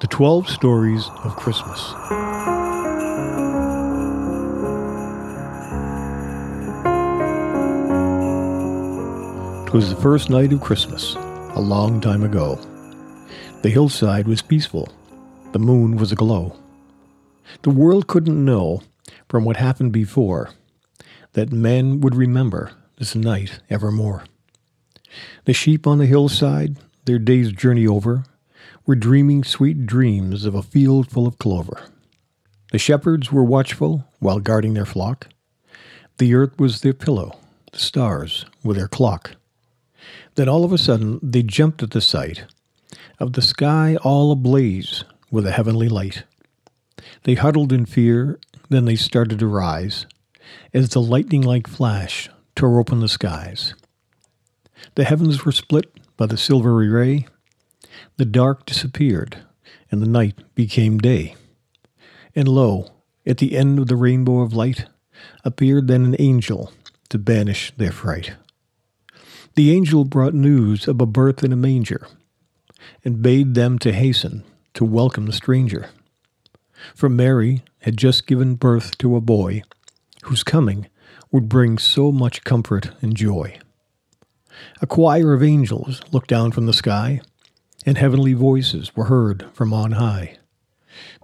The 12 Stories of Christmas. Twas the first night of Christmas, a long time ago. The hillside was peaceful. The moon was aglow. The world couldn't know, from what happened before, that men would remember this night evermore. The sheep on the hillside, their day's journey over, were dreaming sweet dreams of a field full of clover. The shepherds were watchful while guarding their flock. The earth was their pillow, the stars were their clock. Then all of a sudden they jumped at the sight of the sky all ablaze with a heavenly light. They huddled in fear, then they started to rise as the lightning like flash tore open the skies. The heavens were split by the silvery ray, the dark disappeared, and the night became day. And lo, at the end of the rainbow of light appeared then an angel to banish their fright. The angel brought news of a birth in a manger, and bade them to hasten to welcome the stranger. For Mary had just given birth to a boy, whose coming would bring so much comfort and joy. A choir of angels looked down from the sky and heavenly voices were heard from on high.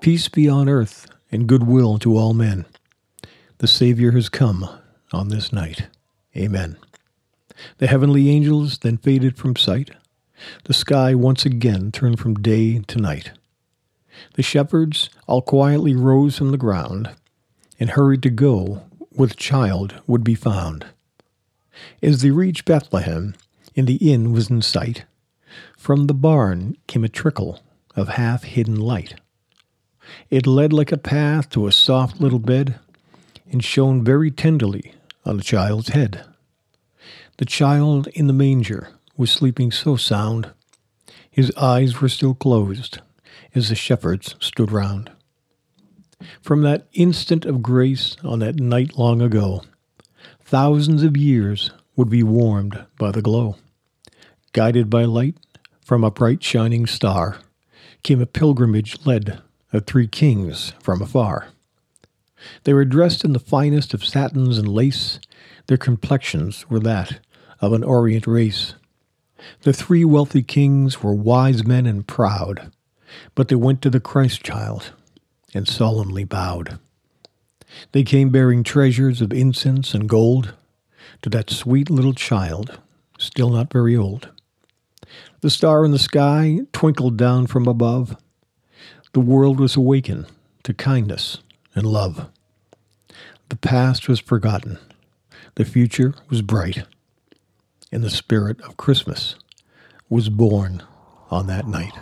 Peace be on earth and goodwill to all men. The Savior has come on this night. Amen. The heavenly angels then faded from sight. The sky once again turned from day to night. The shepherds all quietly rose from the ground and hurried to go where the child would be found. As they reached Bethlehem, and the inn was in sight, from the barn came a trickle of half hidden light. It led like a path to a soft little bed and shone very tenderly on the child's head. The child in the manger was sleeping so sound, his eyes were still closed as the shepherds stood round. From that instant of grace on that night long ago, thousands of years would be warmed by the glow. Guided by light, from a bright shining star came a pilgrimage led of three kings from afar. They were dressed in the finest of satins and lace, their complexions were that of an Orient race. The three wealthy kings were wise men and proud, but they went to the Christ child and solemnly bowed. They came bearing treasures of incense and gold to that sweet little child, still not very old. The star in the sky twinkled down from above. The world was awakened to kindness and love. The past was forgotten. The future was bright. And the spirit of Christmas was born on that night.